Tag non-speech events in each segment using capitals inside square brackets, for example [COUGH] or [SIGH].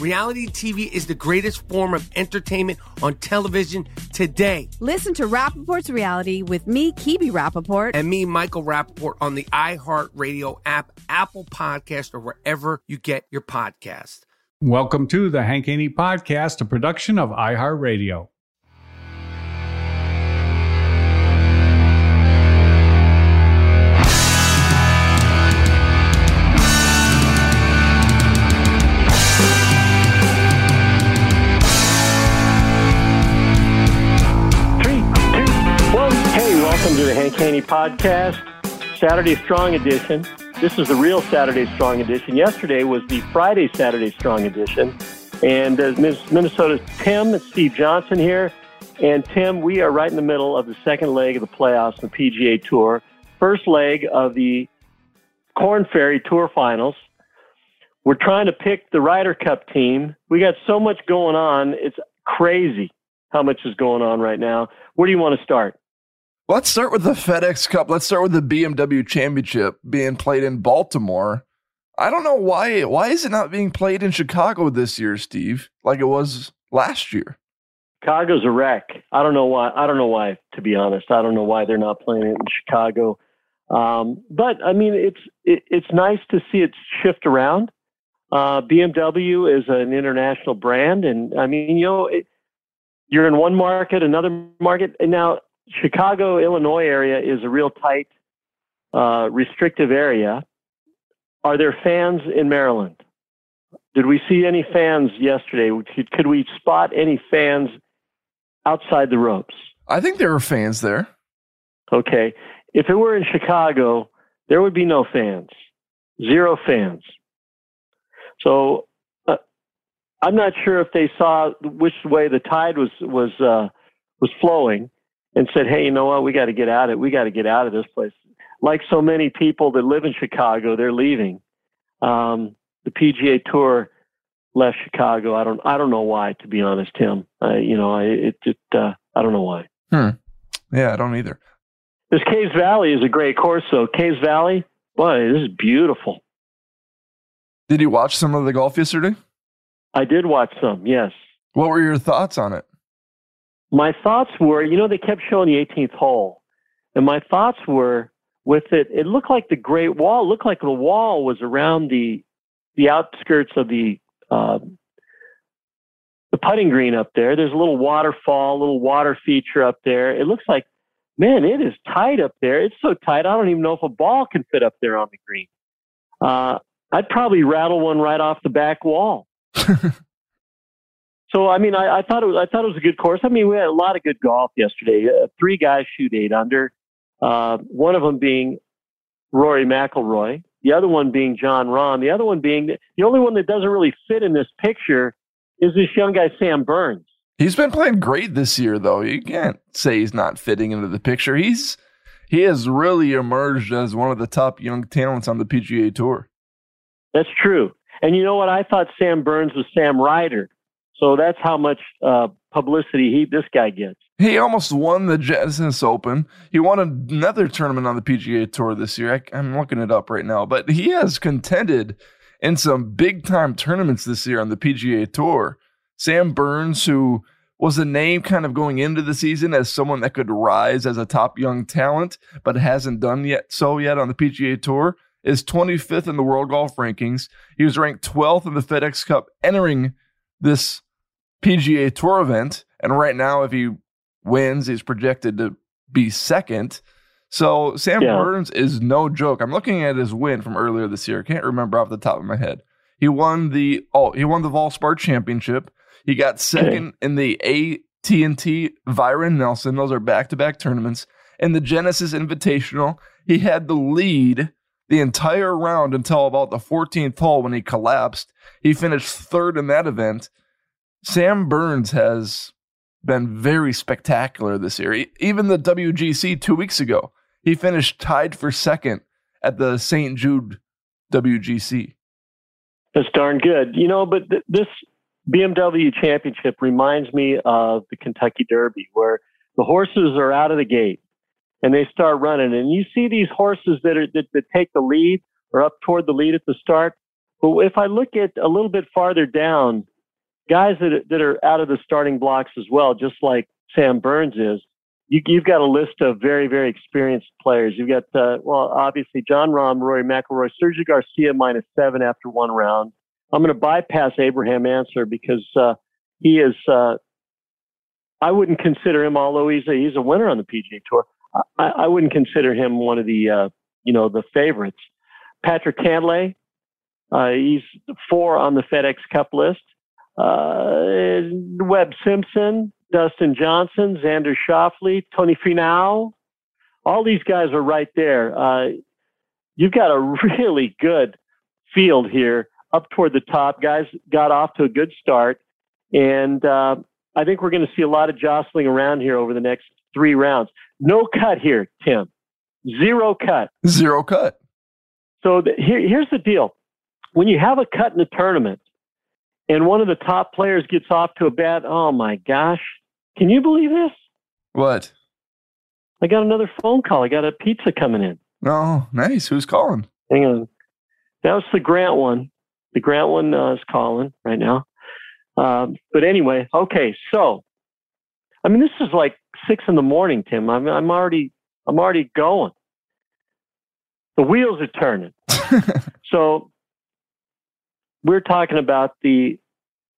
Reality TV is the greatest form of entertainment on television today. Listen to Rapaport's Reality with me, Kibi Rapaport. And me, Michael Rapaport, on the iHeartRadio app, Apple Podcast, or wherever you get your podcast. Welcome to the Hank Haney Podcast, a production of iHeartRadio. Haney podcast, Saturday Strong Edition. This is the real Saturday Strong Edition. Yesterday was the Friday Saturday Strong Edition. And uh, Minnesota's Tim and Steve Johnson here. And Tim, we are right in the middle of the second leg of the playoffs in the PGA Tour. First leg of the Corn Ferry Tour Finals. We're trying to pick the Ryder Cup team. We got so much going on. It's crazy how much is going on right now. Where do you want to start? Let's start with the FedEx Cup. Let's start with the BMW Championship being played in Baltimore. I don't know why. Why is it not being played in Chicago this year, Steve? Like it was last year. Chicago's a wreck. I don't know why. I don't know why. To be honest, I don't know why they're not playing it in Chicago. Um, but I mean, it's it, it's nice to see it shift around. Uh, BMW is an international brand, and I mean, you know, it, you're in one market, another market, and now Chicago, Illinois area is a real tight, uh, restrictive area. Are there fans in Maryland? Did we see any fans yesterday? Could, could we spot any fans outside the ropes? I think there were fans there. Okay. If it were in Chicago, there would be no fans, zero fans. So uh, I'm not sure if they saw which way the tide was was uh, was flowing, and said, "Hey, you know what? We got to get out of it. We got to get out of this place." Like so many people that live in Chicago, they're leaving. Um, the PGA Tour left Chicago. I don't. I don't know why. To be honest, Tim. I, you know, I it just. Uh, I don't know why. Hmm. Yeah, I don't either. This Caves Valley is a great course, though. Caves Valley, boy, this is beautiful. Did you watch some of the golf yesterday? I did watch some. Yes. What were your thoughts on it? My thoughts were, you know, they kept showing the 18th hole, and my thoughts were with it. It looked like the Great Wall. It looked like the wall was around the the outskirts of the uh, the putting green up there. There's a little waterfall, a little water feature up there. It looks like, man, it is tight up there. It's so tight. I don't even know if a ball can fit up there on the green. Uh, I'd probably rattle one right off the back wall. [LAUGHS] So I mean, I, I, thought it was I thought it was a good course. I mean, we had a lot of good golf yesterday. Uh, three guys shoot eight under. Uh, one of them being Rory McIlroy, the other one being Jon Rahm, the other one being the only one that doesn't really fit in this picture is this young guy Sam Burns. He's been playing great this year, though. You can't say he's not fitting into the picture. He's he has really emerged as one of the top young talents on the PGA Tour. That's true. And you know what? I thought Sam Burns was Sam Ryder so that's how much uh, publicity he this guy gets. He almost won the Genesis Open. He won another tournament on the PGA Tour this year. I, am looking it up right now, but he has contended in some big time tournaments this year on the PGA Tour. Sam Burns, who was a name kind of going into the season as someone that could rise as a top young talent, but hasn't done yet so yet on the PGA Tour, is 25th in the world golf rankings. He was ranked 12th in the FedEx Cup entering this PGA Tour event. And right now, if he wins, he's projected to be second. So Sam yeah. Burns is no joke. I'm looking at his win from earlier this year. I can't remember off the top of my head. He won the oh he won the Valspar Championship. He got second in the AT&T Byron Nelson. Those are back-to-back tournaments. In the Genesis Invitational, he had the lead the entire round until about the 14th hole when he collapsed. He finished third in that event. Sam Burns has been very spectacular this year. Even the WGC two weeks ago, he finished tied for second at the St. Jude WGC. That's darn good. You know, but th- this BMW championship reminds me of the Kentucky Derby, where the horses are out of the gate and they start running. And you see these horses that, are, that, that take the lead or up toward the lead at the start. But if I look at a little bit farther down, guys that, that are out of the starting blocks as well, just like Sam Burns is, you, have got a list of very, very experienced players. You've got, uh, well, obviously Jon Rahm, Rory McIlroy, Sergio Garcia minus seven after one round. I'm going to bypass Abraham Ancer because uh, he is. Uh, I wouldn't consider him, although he's a he's a winner on the PGA Tour. I, I wouldn't consider him one of the uh, you know the favorites. Patrick Cantlay, uh, he's four on the FedEx Cup list. Uh, Webb Simpson, Dustin Johnson, Xander Schauffele, Tony Finau. All these guys are right there. Uh, you've got a [LAUGHS] really good field here up toward the top. Guys got off to a good start. And uh, I think we're going to see a lot of jostling around here over the next three rounds. No cut here, Tim. Zero cut. Zero cut. So the, here, here's the deal. When you have a cut in a tournament and one of the top players gets off to a bad, oh my gosh, can you believe this? What? I got another phone call. I got a pizza coming in. Oh, nice. Who's calling? Hang on. That was the Grant one. The Grant one uh, is calling right now. Um, but anyway, okay. So, I mean, this is like six in the morning, Tim. I'm, I'm already, I'm already going. The wheels are turning. [LAUGHS] so, we're talking about the,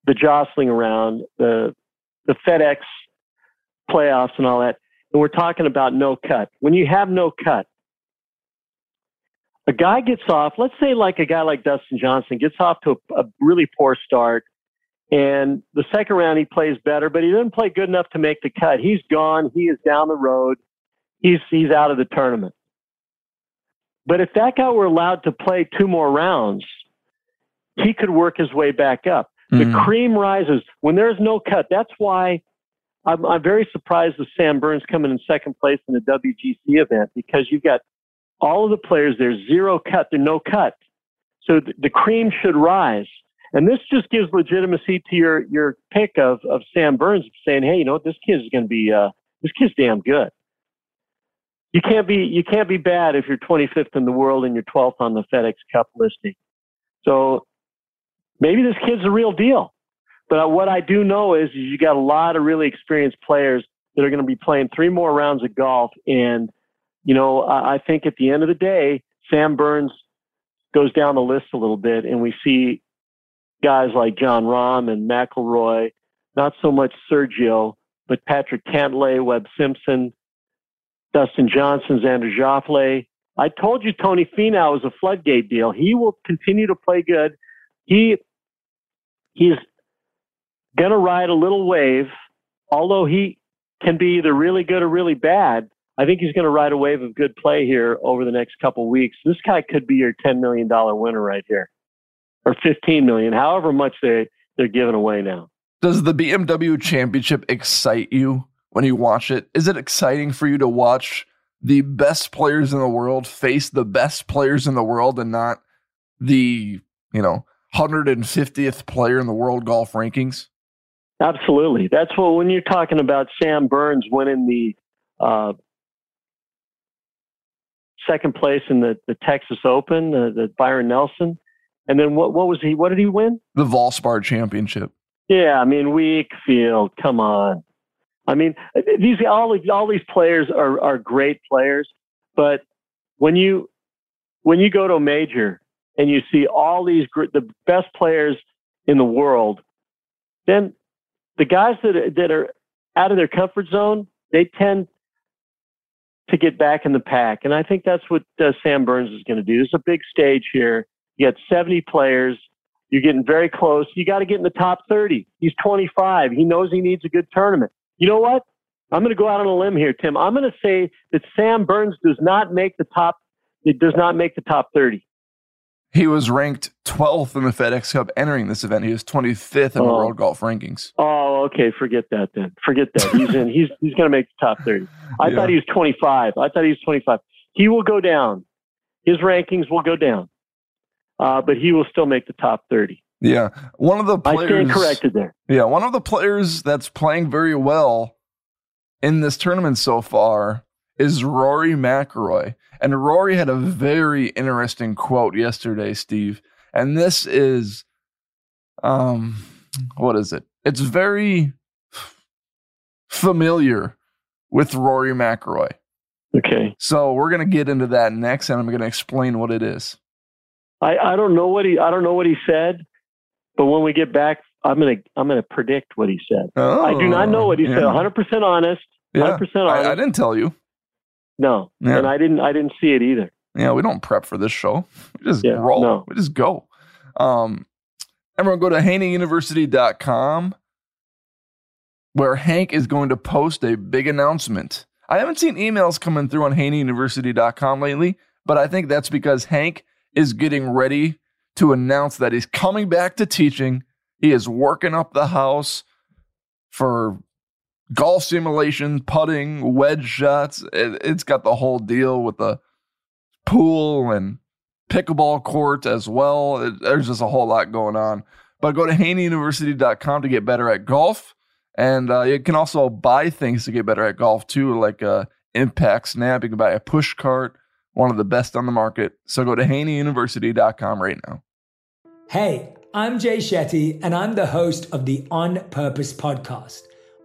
the jostling around the, the FedEx playoffs and all that. And we're talking about no cut. When you have no cut, a guy gets off, let's say like a guy like Dustin Johnson gets off to a, a really poor start. And the second round he plays better, but he didn't play good enough to make the cut. He's gone. He is down the road. He's he's out of the tournament. But if that guy were allowed to play two more rounds, he could work his way back up. Mm-hmm. The cream rises when there's no cut. That's why I'm, I'm very surprised with Sam Burns coming in second place in the WGC event because you've got all of the players, there's zero cut, there's no cut. So the, the cream should rise. And this just gives legitimacy to your, your pick of, of Sam Burns saying, hey, you know what, this kid is going to be, uh, this kid's damn good. You can't be, you can't be bad if you're 25th in the world and you're 12th on the FedEx Cup listing. So maybe this kid's a real deal. But uh, what I do know is, you got a lot of really experienced players that are going to be playing three more rounds of golf and – you know, I, think at the end of the day, Sam Burns goes down the list a little bit, and we see guys like Jon Rahm and McIlroy, not so much Sergio, but Patrick Cantlay, Webb Simpson, Dustin Johnson, Xander Schauffele. I told you Tony Finau is a floodgate deal. He will continue to play good. He he's gonna ride a little wave, although he can be either really good or really bad. I think he's going to ride a wave of good play here over the next couple weeks. This guy could be your $10 million winner right here or 15 million, however much they, they're giving away now. Does the BMW championship excite you when you watch it? Is it exciting for you to watch the best players in the world face the best players in the world and not the, you know, 150th player in the world golf rankings? Absolutely. That's what when you're talking about Sam Burns winning the uh, second place in the, the Texas Open, uh, the Byron Nelson. And then what? What was he? What did he win? The Valspar Championship. Yeah, I mean Wakefield. Come on. I mean these all all these players are are great players, but when you when you go to a major and you see all these the best players in the world, then the guys that are, that are out of their comfort zone, they tend to get back in the pack. And I think that's what uh, Sam Burns is going to do. It's a big stage here. You got 70 players. You're getting very close. You got to get in the top 30. He's 25. He knows he needs a good tournament. You know what? I'm going to go out on a limb here, Tim. I'm going to say that Sam Burns does not make the top. It does not make the top 30. He was ranked 12th in the FedEx Cup entering this event. He was 25th in oh. the World Golf Rankings. Oh, okay. Forget that then. Forget that. He's in. He's he's going to make the top 30. I yeah. thought he was 25. I thought he was 25. He will go down. His rankings will go down, uh, but he will still make the top 30. Yeah, one of the players. I stand corrected there. Yeah, one of the players that's playing very well in this tournament so far is Rory McIlroy. And Rory had a very interesting quote yesterday, Steve. And this is, um, what is it? It's very familiar with Rory McIlroy. Okay. So we're gonna get into that next, and I'm gonna explain what it is. I, I don't know what he I don't know what he said, but when we get back, I'm gonna I'm gonna predict what he said. Oh, I do not know what he yeah. said. 100 percent honest. 100 percent honest. I, I didn't tell you. No, yeah. and I didn't. I didn't see it either. Yeah, we don't prep for this show. We just yeah, roll. No. We just go. Um, everyone go to HaneyUniversity.com where Hank is going to post a big announcement. I haven't seen emails coming through on HaneyUniversity.com lately, but I think that's because Hank is getting ready to announce that he's coming back to teaching. He is working up the house for golf simulation, putting, wedge shots. It, has got the whole deal with the pool and pickleball court as well. It, there's just a whole lot going on. But go to haneyuniversity.com to get better at golf. And uh, you can also buy things to get better at golf too, like uh, Impact Snap. You can buy a push cart, one of the best on the market. So go to haneyuniversity.com right now. Hey, I'm Jay Shetty, and I'm the host of the On Purpose podcast.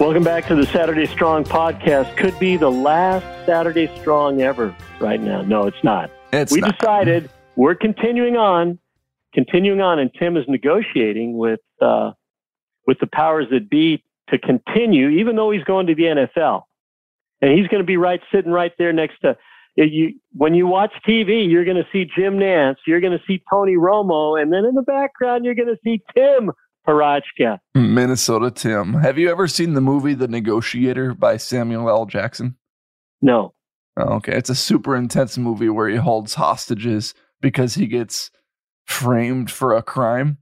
Welcome back to the Saturday Strong podcast. Could be the last Saturday Strong ever right now. No, it's not. It's we not. decided we're continuing on, continuing on, and Tim is negotiating with uh, with the powers that be to continue, even though he's going to the NFL, and he's going to be right sitting right there next to you. When you watch TV, you're going to see Jim Nantz, you're going to see Tony Romo, and then in the background, you're going to see Tim Parachka. Minnesota Tim. Have you ever seen the movie The Negotiator by Samuel L. Jackson? No. Oh, okay. It's a super intense movie where he holds hostages because he gets framed for a crime.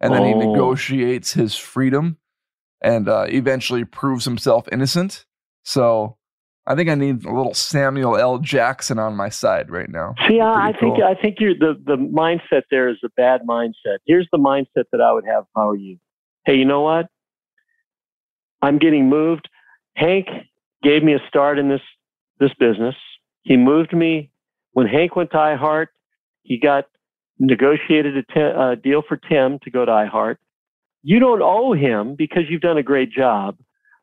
And then he Oh. negotiates his freedom and uh, eventually proves himself innocent. So I think I need a little Samuel L. Jackson on my side right now. See, I, I Pretty think. I think you're the the mindset there is a bad mindset. Here's the mindset that I would have if I were you. Hey, you know what? I'm getting moved. Hank gave me a start in this this business. He moved me when Hank went to iHeart. He got negotiated a te- uh, deal for Tim to go to iHeart. You don't owe him because you've done a great job,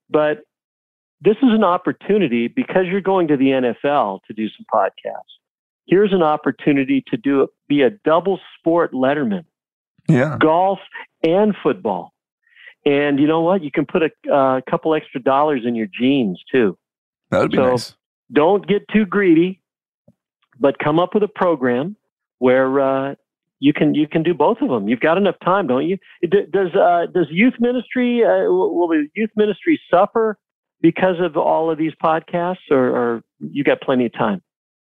but this is an opportunity because you're going to the NFL to do some podcasts. Here's an opportunity to do it, be a double sport letterman, Yeah. golf and football. And you know what? You can put a uh, couple extra dollars in your jeans too. That would be So- nice. Don't get too greedy, but come up with a program where uh, you can you can do both of them. You've got enough time, don't you? Does uh, does youth ministry uh, will will the youth ministry suffer because of all of these podcasts, or, or you got plenty of time?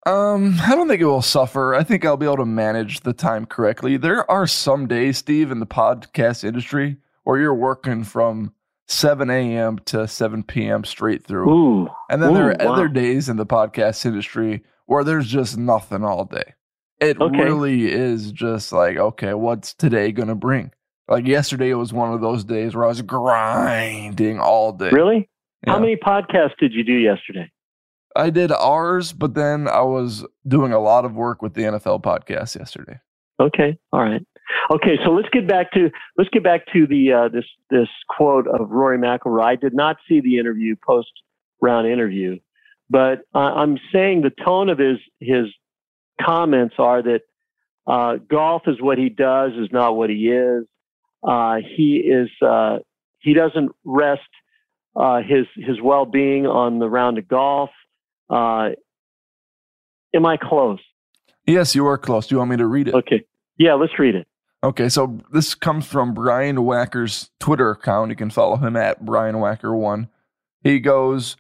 Um, I don't think it will suffer. I think I'll be able to manage the time correctly. There are some days, Steve, in the podcast industry where you're working from 7 a.m. to 7 p.m. straight through. Ooh, And then there are wow. other days in the podcast industry where there's just nothing all day. It Okay. really is just like, okay, what's today going to bring? Like yesterday it was one of those days where I was grinding all day. Really? How many podcasts did you do yesterday? I did ours, but then I was doing a lot of work with the NFL podcast yesterday. Okay, all right. Okay, so let's get back to let's get back to the uh, this this quote of Rory McIlroy. I did not see the interview post round interview, but uh, I'm saying the tone of his his comments are that uh, golf is what he does, is not what he is. Uh, he is uh, he doesn't rest uh, his his well being on the round of golf. Uh, am I close? Yes, you are close. Do you want me to read it? Okay. Yeah, let's read it. Okay, so this comes from Brian Wacker's Twitter account. You can follow him at Brian Wacker1. He goes,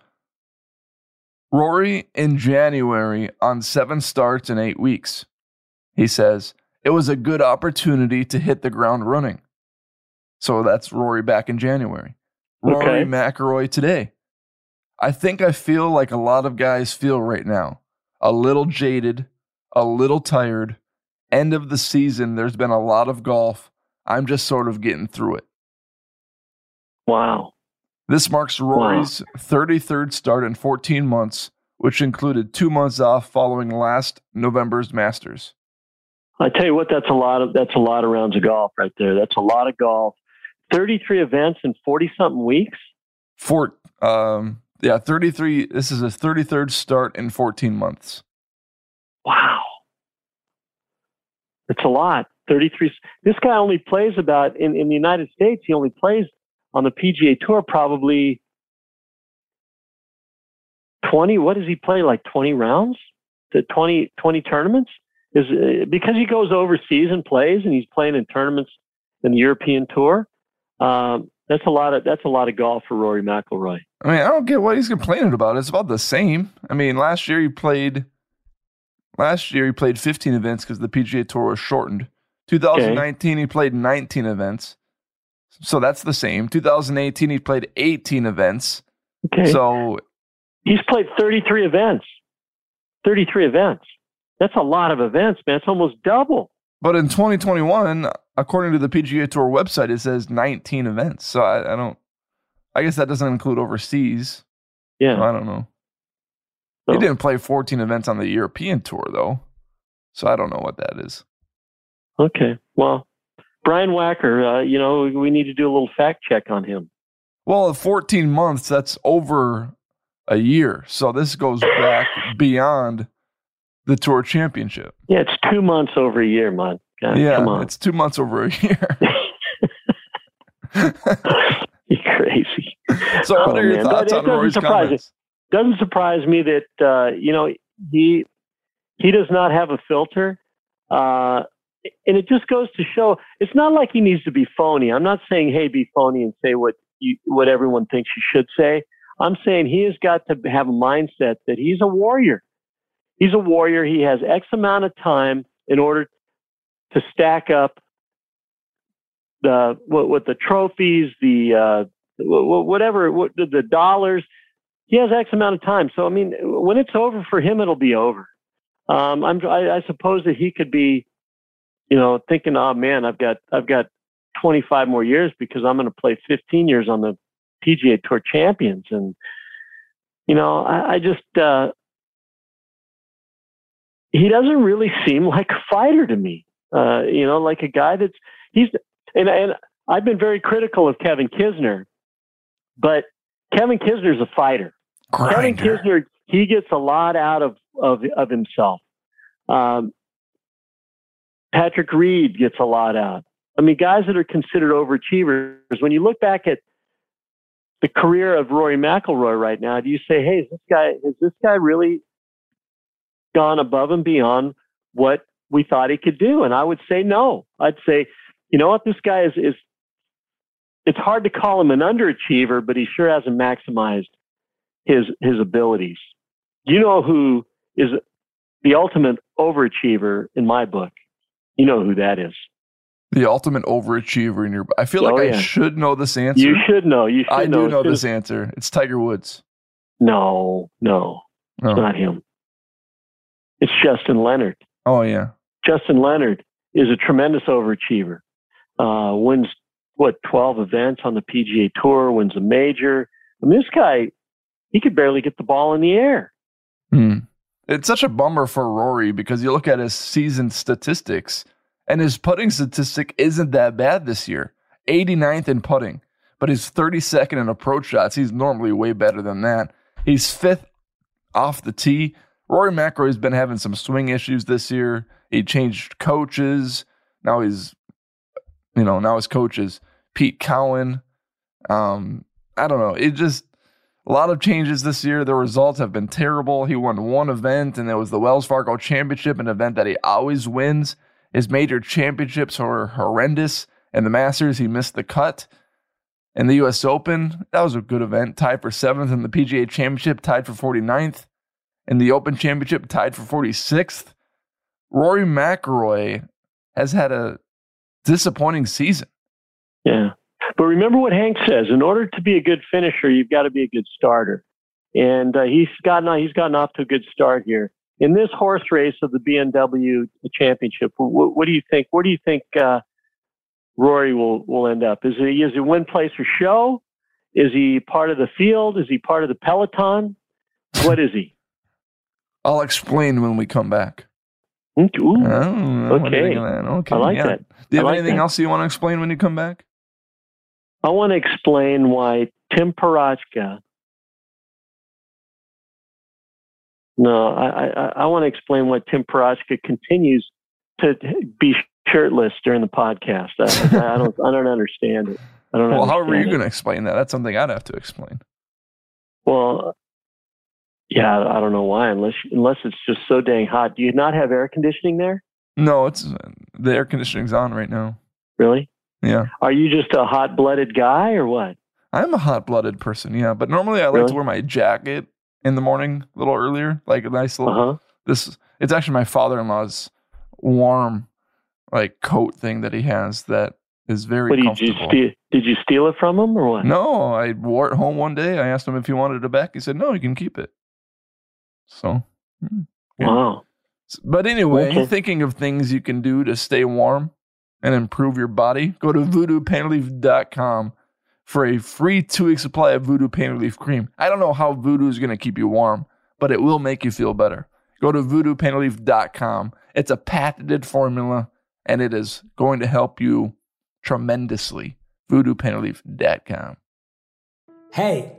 Rory in January on seven starts in eight weeks. He says, it was a good opportunity to hit the ground running. So that's Rory back in January. Rory Okay. McIlroy today. I think I feel like a lot of guys feel right now. A little jaded, a little tired. End of the season, there's been a lot of golf. I'm just sort of getting through it. Wow. This marks Rory's 33rd start in 14 months, which included two months off following last November's Masters. I tell you what, that's a lot of that's a lot of rounds of golf right there. That's a lot of golf. Thirty-three events in forty-something weeks. Four, um, yeah, 33. This is his 33rd start in 14 months. Wow, it's a lot. Thirty-three. This guy only plays about in in the United States. He only plays on the PGA Tour probably twenty. What does he play? Like twenty rounds? To 20, 20 tournaments? Is uh, because he goes overseas and plays, and he's playing in tournaments in the European Tour. Um, that's a lot of that's a lot of golf for Rory McIlroy. I mean, I don't get what he's complaining about. It's about the same. I mean, last year he played Last year he played 15 events because the PGA Tour was shortened. 2019 he played 19 events. So that's the same. 2018 he played 18 events. Okay. So He's played 33 events. 33 events. That's a lot of events, man. It's almost double. But in 2021, according to the PGA Tour website, it says 19 events. So I, I don't. I guess that doesn't include overseas. Yeah. So I don't know. He didn't play 14 events on the European Tour though, so I don't know what that is. Okay. Well, Brian Wacker, uh, you know, we need to do a little fact check on him. Well, 14 months, that's over a year. So this goes back beyond the Tour Championship. Yeah, it's two months over a year, man. God, yeah, come on. it's two months over a year. [LAUGHS] [LAUGHS] You're crazy. So what are your man. thoughts That- on it surprise comments? Doesn't surprise me that uh, you know he he does not have a filter, uh, and it just goes to show it's not like he needs to be phony. I'm not saying hey be phony and say what you what everyone thinks you should say. I'm saying he has got to have a mindset that he's a warrior. He's a warrior. He has X amount of time in order to stack up the what, what the trophies, the uh, wh- wh- whatever, what, the, the dollars. He has X amount of time. So I mean, when it's over for him, it'll be over. Um, I'm, I, I suppose that he could be, you know, thinking, oh man, I've got I've got 25 more years because I'm going to play 15 years on the PGA Tour Champions, and you know, I, I just uh, he doesn't really seem like a fighter to me. Uh, you know, like a guy that's he's and and I've been very critical of Kevin Kisner, but Kevin Kisner's a fighter. Kevin Kisner he gets a lot out of of of himself. Um, Patrick Reed gets a lot out. I mean, guys that are considered overachievers. When you look back at the career of Rory McIlroy right now, do you say, "Hey, is this guy has this guy really gone above and beyond what we thought he could do?" And I would say no. I'd say, you know what, this guy is is. It's hard to call him an underachiever, but he sure hasn't maximized his his abilities. You know who is the ultimate overachiever in my book? You know who that is. The ultimate overachiever in your. I feel Oh, like yeah. I should know this answer. You should know. You should I know. do know this answer. It's Tiger Woods. No, no, Oh. it's not him. It's Justin Leonard. Oh yeah. Justin Leonard is a tremendous overachiever. Uh, wins what twelve events on the PGA Tour. Wins a major. I mean, this guy, he could barely get the ball in the air. Hmm. It's such a bummer for Rory because you look at his season statistics and his putting statistic isn't that bad this year. 89th in putting, but he's 32nd in approach shots. He's normally way better than that. He's fifth off the tee. Rory McIlroy's been having some swing issues this year. He changed coaches. Now he's, you know, now his coach is Pete Cowan. Um, I don't know. It just a lot of changes this year. The results have been terrible. He won one event, and it was the Wells Fargo Championship, an event that he always wins. His major championships were horrendous. And the Masters, he missed the cut. And the U.S. Open, that was a good event. Tied for seventh in the PGA Championship, tied for 49th. In the Open Championship, tied for 46th. Rory McIlroy has had a disappointing season. Yeah. But remember what Hank says: in order to be a good finisher, you've got to be a good starter. And uh, he's gotten he's gotten off to a good start here in this horse race of the BMW Championship. What, what do you think? Where do you think uh, Rory will will end up? Is he is he win, place, or show? Is he part of the field? Is he part of the peloton? What is he? I'll explain when we come back. Ooh, Oh, okay. think of that? Okay. I like yeah. that. Do you have like anything that. else you want to explain when you come back? I want to explain why Tim Parachka. No, I, I, I want to explain why Tim Parachka continues to be shirtless during the podcast. I, I don't, I don't understand it. I don't. [LAUGHS] Well, how are you going to explain that? That's something I'd have to explain. Well, yeah, I don't know why. Unless, unless it's just so dang hot. Do you not have air conditioning there? No, it's the air conditioning's on right now. Really? Yeah. Are you just a hot-blooded guy or what? I'm a hot blooded person, yeah. But normally I like Really? to wear my jacket in the morning a little earlier, like a nice little Uh-huh. this It's actually my father-in-law's warm like coat thing that he has that is very What did you comfortable. steal? Did you steal it from him or what? No, I wore it home one day. I asked him if he wanted it back. He said, "No, you can keep it." So, mm, yeah. Wow. But anyway, Okay. thinking of things you can do to stay warm and improve your body, go to voodoopainrelief.com for a free two week supply of Voodoo Pain Relief Cream. I don't know how Voodoo is going to keep you warm, but it will make you feel better. Go to voodoopainrelief.com. It's a patented formula and it is going to help you tremendously. voodoopainrelief.com. Hey,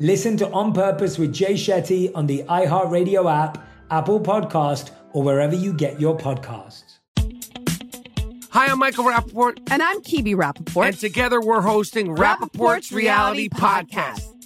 Listen to On Purpose with Jay Shetty on the iHeartRadio app, Apple Podcast, or wherever you get your podcasts. Hi, I'm Michael Rapaport. And I'm Kibi Rapaport. And together we're hosting Rapaport's Reality Podcast.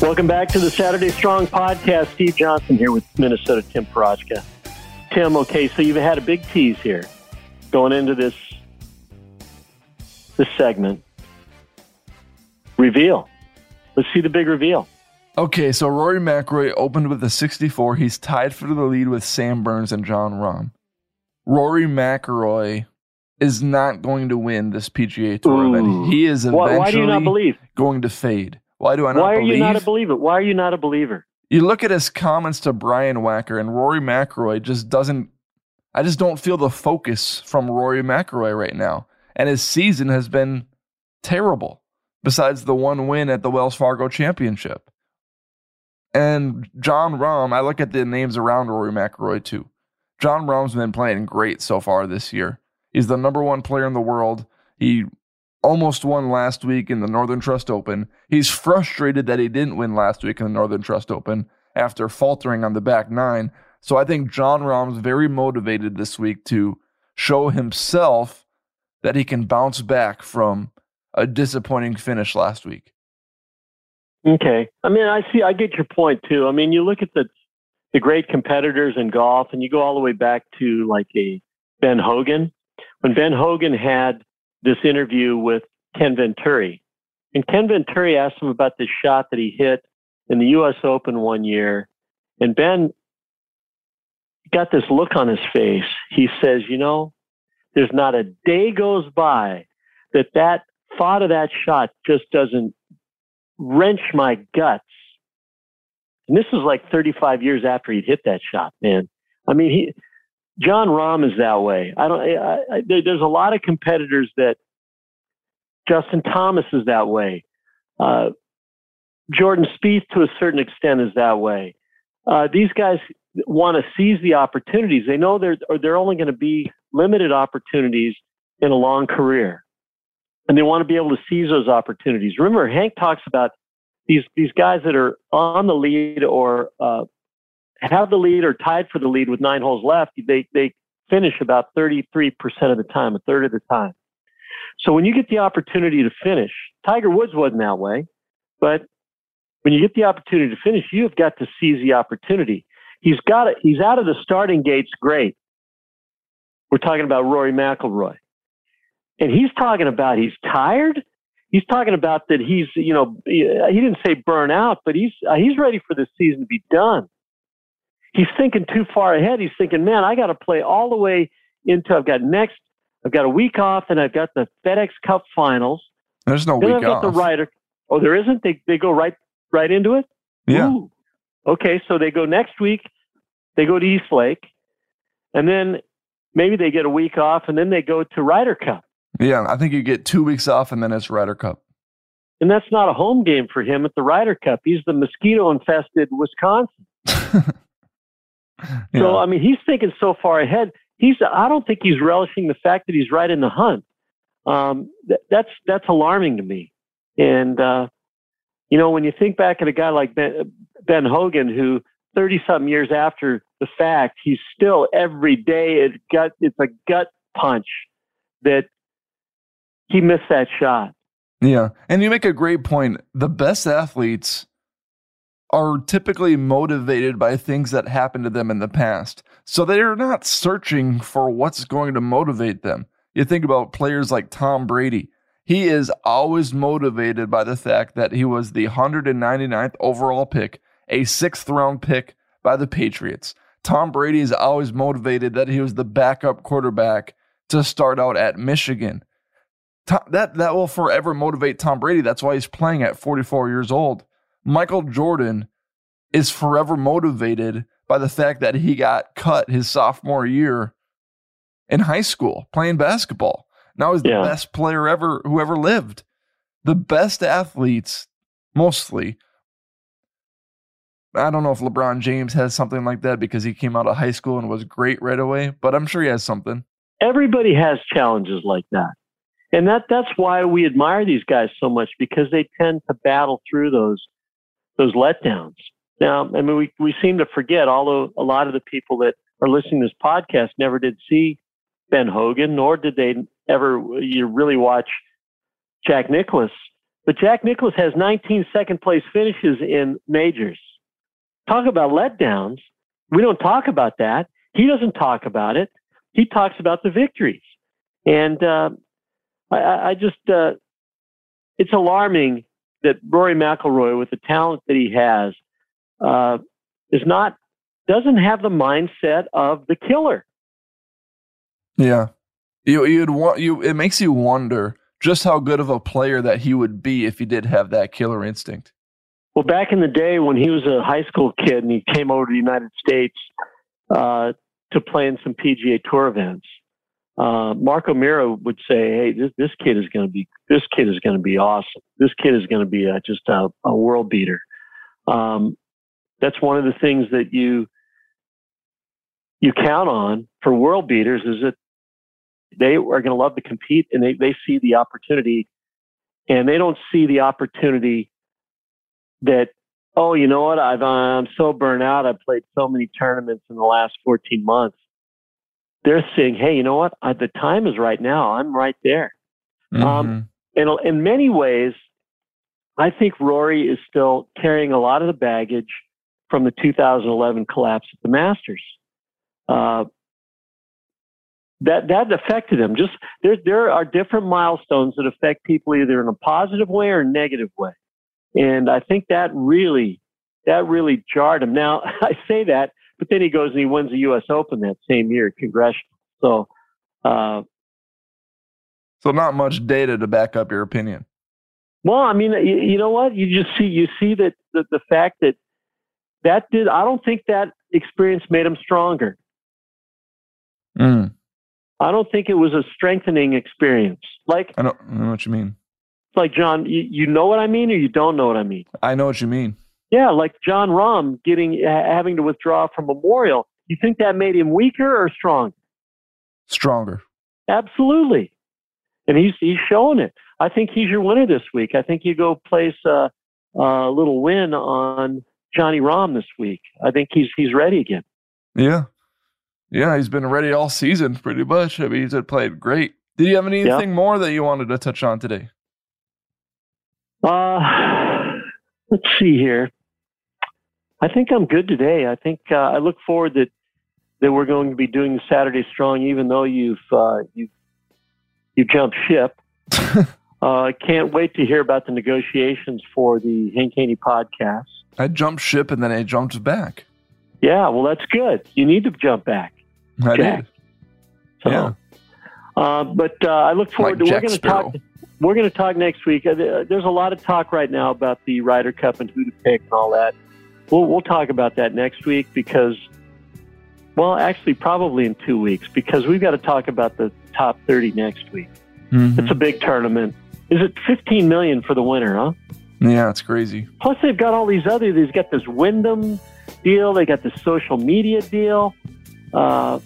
Welcome back to the Saturday Strong podcast. Steve Johnson here with Minnesota Tim Parajka. Tim, okay, so you've had a big tease here going into this this segment. Reveal. Let's see the big reveal. Okay, so Rory McIlroy opened with a 64. He's tied for the lead with Sam Burns and Jon Rahm. Rory McIlroy is not going to win this PGA Tour Ooh. event. He is Why, eventually why do you not believe? going to fade. Why do I not Why are believe? you not a believer? Why are you not a believer? You look at his comments to Brian Wacker and Rory McIlroy just doesn't. I just don't feel the focus from Rory McIlroy right now, and his season has been terrible. Besides the one win at the Wells Fargo Championship, and Jon Rahm, I look at the names around Rory McIlroy too. Jon Rahm's been playing great so far this year. He's the number one player in the world. He almost won last week in the Northern Trust Open. He's frustrated that he didn't win last week in the Northern Trust Open after faltering on the back nine. So I think Jon Rahm's very motivated this week to show himself that he can bounce back from a disappointing finish last week. Okay. I mean, I see, I get your point too. I mean, you look at the, the great competitors in golf and you go all the way back to like a Ben Hogan. When Ben Hogan had this interview with Ken Venturi, and Ken Venturi asked him about this shot that he hit in the U.S. Open one year, and Ben got this look on his face. He says, "You know, there's not a day goes by that that thought of that shot just doesn't wrench my guts." And this was like 35 years after he'd hit that shot, man. I mean, he Jon Rahm is that way. I don't. I, I, there's a lot of competitors that Justin Thomas is that way. Uh, Jordan Spieth, to a certain extent, is that way. Uh, these guys want to seize the opportunities. They know they're they're only going to be limited opportunities in a long career, and they want to be able to seize those opportunities. Remember, Hank talks about these these guys that are on the lead or uh, have the lead or tied for the lead with nine holes left. They they finish about thirty three percent of the time, a third of the time. So when you get the opportunity to finish, Tiger Woods wasn't that way, but when you get the opportunity to finish, you have got to seize the opportunity. He's got it. He's out of the starting gates. Great. We're talking about Rory McIlroy, and he's talking about he's tired. He's talking about that he's you know he didn't say burn out, but he's he's ready for the season to be done. He's thinking too far ahead. He's thinking, man, I got to play all the way into I've got next I've got a week off, and I've got the FedEx Cup Finals. There's no then week I've got off. the Ryder. Oh, there isn't. They they go right right into it. Yeah. Ooh. Okay, so they go next week. They go to East Lake, and then maybe they get a week off, and then they go to Ryder Cup. Yeah, I think you get two weeks off and then it's Ryder Cup. And that's not a home game for him at the Ryder Cup. He's the mosquito infested Wisconsin. [LAUGHS] Yeah. So I mean, he's thinking so far ahead. He's I don't think he's relishing the fact that he's right in the hunt. Um, th- that's that's alarming to me. And uh, you know, when you think back at a guy like Ben, ben Hogan, who 30 something years after the fact, he's still every day it gut it's a gut punch that he missed that shot. Yeah. And you make a great point. The best athletes are typically motivated by things that happened to them in the past. So they're not searching for what's going to motivate them. You think about players like Tom Brady. He is always motivated by the fact that he was the 199th overall pick, a sixth round pick by the Patriots. Tom Brady is always motivated that he was the backup quarterback to start out at Michigan. That that will forever motivate Tom Brady. That's why he's playing at 44 years old. Michael Jordan is forever motivated by the fact that he got cut his sophomore year in high school playing basketball. Now he's the Yeah. best player ever who ever lived. The best athletes, mostly. I don't know if LeBron James has something like that because he came out of high school and was great right away, but I'm sure he has something. everybody has challenges like that. And that that's why we admire these guys so much because they tend to battle through those those letdowns. Now, I mean, we, we seem to forget, although a lot of the people that are listening to this podcast never did see Ben Hogan, nor did they ever you really watch Jack Nicklaus. But Jack Nicklaus has 19 second place finishes in majors. Talk about letdowns. We don't talk about that. He doesn't talk about it. He talks about the victories. And uh, I- I, I just, uh, it's alarming that Rory McIlroy, with the talent that he has, uh, is not doesn't have the mindset of the killer. Yeah. You you'd want you it makes you wonder just how good of a player that he would be if he did have that killer instinct. Well, back in the day when he was a high school kid and he came over to the United States uh, to play in some PGA Tour events, uh, Mark O'Meara would say, "Hey, this this kid is going to be this kid is going to be awesome. This kid is going to be a, just a, a world beater." Um, that's one of the things that you you count on for world beaters is that they are going to love to compete and they, they see the opportunity and they don't see the opportunity that oh you know what I've I'm so burnt out I've played so many tournaments in the last 14 months they're saying hey you know what I, the time is right now I'm right there Mm-hmm. um, in, in many ways, I think Rory is still carrying a lot of the baggage from the 2011 collapse at the Masters. Uh, that that affected him. Just there there are different milestones that affect people either in a positive way or a negative way, and I think that really that really jarred him. Now [LAUGHS] I say that, but then he goes and he wins the U.S. Open that same year, Congressional. So, uh, so not much data to back up your opinion. Well, I mean, you, you know what? You just see you see that the, the fact that that did. I don't think that experience made him stronger. Mm. I don't think it was a strengthening experience. Like I don't, I know what you mean. It's like John, you, you know what I mean, or you don't know what I mean. I know what you mean. Yeah, like Jon Rahm getting having to withdraw from Memorial. You think that made him weaker or stronger? Stronger. Absolutely, and he's he's showing it. I think he's your winner this week. I think you go place a, a little win on Johnny Rahm this week. I think he's he's ready again. Yeah, yeah, he's been ready all season pretty much. I mean, he's played great. Did you have anything yeah. more that you wanted to touch on today? Uh, [SIGHS] let's see here. I think I'm good today. I think uh, I look forward that that we're going to be doing Saturday Strong, even though you've uh, you you jumped ship. [LAUGHS] Uh, I can't wait to hear about the negotiations for the Hank Haney podcast. I jumped ship and then I jumped back. Yeah, well, that's good. You need to jump back. I Jack. did. So, yeah. Uh, but uh, I look forward like to. Jack we're going to talk. We're going to talk next week. Uh, there's a lot of talk right now about the Ryder Cup and who to pick and all that. We'll we'll talk about that next week because, well, actually, probably in two weeks because we've got to talk about the top 30 next week. Mm-hmm. It's a big tournament. Is it 15 million for the winner? Huh? Yeah, it's crazy. Plus, they've got all these other. They've got this Wyndham deal. They got the social media deal. Uh,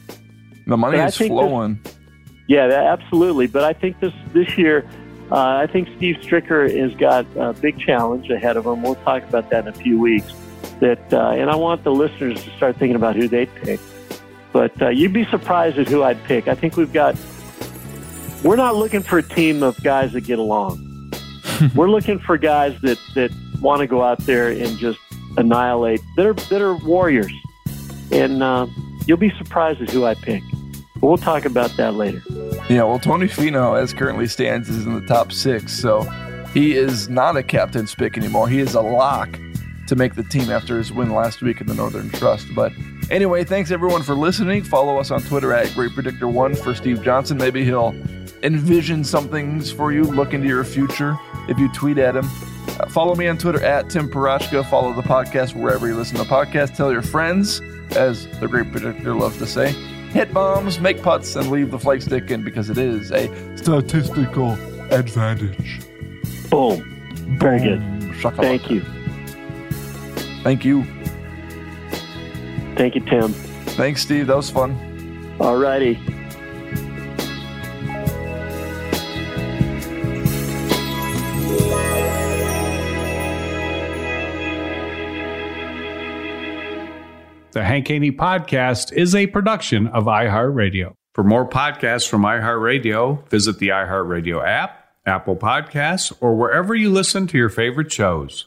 the money is flowing. yeah, that, absolutely. But I think this this year, uh, I think Steve Stricker has got a big challenge ahead of him. We'll talk about that in a few weeks. That uh, and I want the listeners to start thinking about who they'd pick. But uh, you'd be surprised at who I'd pick. I think we've got. We're not looking for a team of guys that get along. [LAUGHS] we're looking for guys that that want to go out there and just annihilate. That are that are warriors, and uh, you'll be surprised at who I pick. But we'll talk about that later. Yeah, well, Tony Finau, as currently stands, is in the top six, so he is not a captain's pick anymore. He is a lock to make the team after his win last week in the Northern Trust. But anyway, thanks everyone for listening. Follow us on Twitter at Great Predictor One for Steve Johnson. Maybe he'll envision some things for you, look into your future if you tweet at him. Uh, follow me on Twitter at Tim Parachka. Follow the podcast wherever you listen to podcasts. Tell your friends, as the Great Predictor loves to say. Hit bombs, make putts, and leave the flag stick in because it is a statistical advantage. Boom. Very good. Shakalaka. Thank you. Thank you. Thank you, Tim. Thanks, Steve. That was fun. All righty. The Hank Haney Podcast is a production of iHeartRadio. For more podcasts from iHeartRadio, visit the iHeartRadio app, Apple Podcasts, or wherever you listen to your favorite shows.